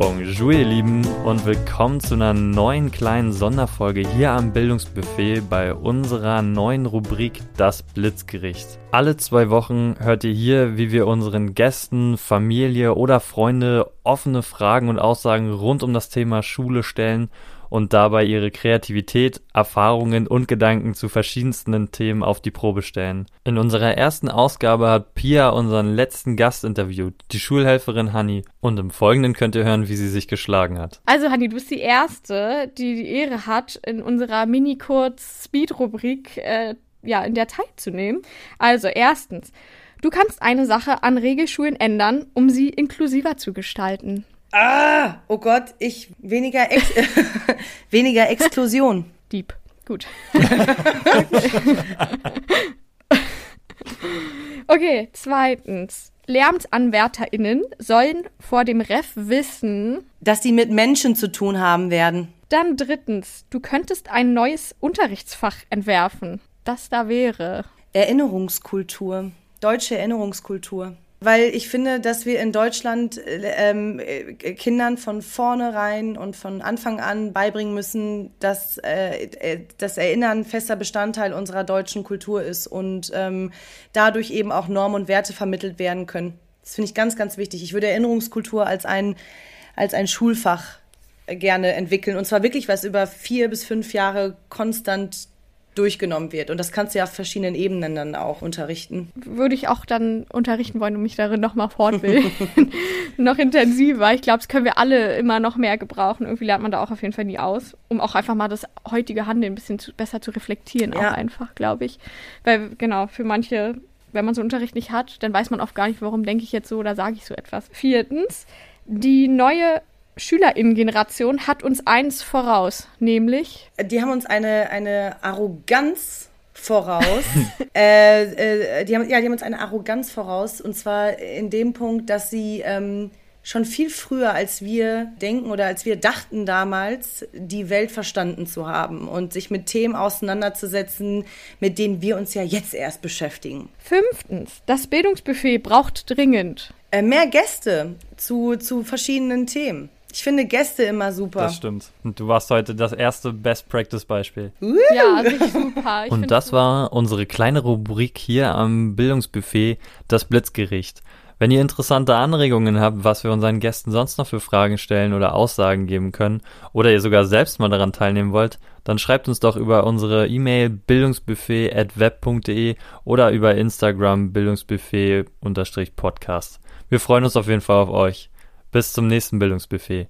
Bonjour ihr Lieben und willkommen zu einer neuen kleinen Sonderfolge hier am Bildungsbuffet bei unserer neuen Rubrik Das Blitzgericht. Alle zwei Wochen hört ihr hier, wie wir unseren Gästen, Familie oder Freunde offene Fragen und Aussagen rund um das Thema Schule stellen und dabei ihre Kreativität, Erfahrungen und Gedanken zu verschiedensten Themen auf die Probe stellen. In unserer ersten Ausgabe hat Pia unseren letzten Gast interviewt, die Schulhelferin Hanni. Und im Folgenden könnt ihr hören, wie sie sich geschlagen hat. Also Hanni, du bist die Erste, die die Ehre hat, in unserer Mini-Kurz-Speed-Rubrik äh, ja, in der teilzunehmen. Also erstens, du kannst eine Sache an Regelschulen ändern, um sie inklusiver zu gestalten. Ah, oh Gott, ich weniger Ex weniger Exklusion. Dieb. Gut. okay, zweitens. LärmsanwärterInnen sollen vor dem Ref wissen, dass sie mit Menschen zu tun haben werden. Dann drittens, du könntest ein neues Unterrichtsfach entwerfen. Das da wäre. Erinnerungskultur. Deutsche Erinnerungskultur weil ich finde, dass wir in Deutschland äh, ähm, äh, Kindern von vornherein und von Anfang an beibringen müssen, dass äh, äh, das Erinnern fester Bestandteil unserer deutschen Kultur ist und ähm, dadurch eben auch Normen und Werte vermittelt werden können. Das finde ich ganz, ganz wichtig. Ich würde Erinnerungskultur als ein, als ein Schulfach gerne entwickeln. Und zwar wirklich, was über vier bis fünf Jahre konstant durchgenommen wird. Und das kannst du ja auf verschiedenen Ebenen dann auch unterrichten. Würde ich auch dann unterrichten wollen und mich darin nochmal fortbilden. noch intensiver. Ich glaube, das können wir alle immer noch mehr gebrauchen. Irgendwie lernt man da auch auf jeden Fall nie aus, um auch einfach mal das heutige Handeln ein bisschen zu, besser zu reflektieren, ja. auch einfach, glaube ich. Weil, genau, für manche, wenn man so Unterricht nicht hat, dann weiß man oft gar nicht, warum denke ich jetzt so oder sage ich so etwas. Viertens, die neue Schülerinnengeneration hat uns eins voraus, nämlich. Die haben uns eine, eine Arroganz voraus. äh, äh, die, haben, ja, die haben uns eine Arroganz voraus. Und zwar in dem Punkt, dass sie ähm, schon viel früher, als wir denken oder als wir dachten damals, die Welt verstanden zu haben und sich mit Themen auseinanderzusetzen, mit denen wir uns ja jetzt erst beschäftigen. Fünftens, das Bildungsbuffet braucht dringend. Äh, mehr Gäste zu, zu verschiedenen Themen. Ich finde Gäste immer super. Das stimmt. Und du warst heute das erste Best Practice Beispiel. Ja, richtig super. Ich Und das war unsere kleine Rubrik hier am Bildungsbuffet, das Blitzgericht. Wenn ihr interessante Anregungen habt, was wir unseren Gästen sonst noch für Fragen stellen oder Aussagen geben können, oder ihr sogar selbst mal daran teilnehmen wollt, dann schreibt uns doch über unsere E-Mail bildungsbuffet.web.de oder über Instagram bildungsbuffet-podcast. Wir freuen uns auf jeden Fall auf euch. Bis zum nächsten Bildungsbuffet.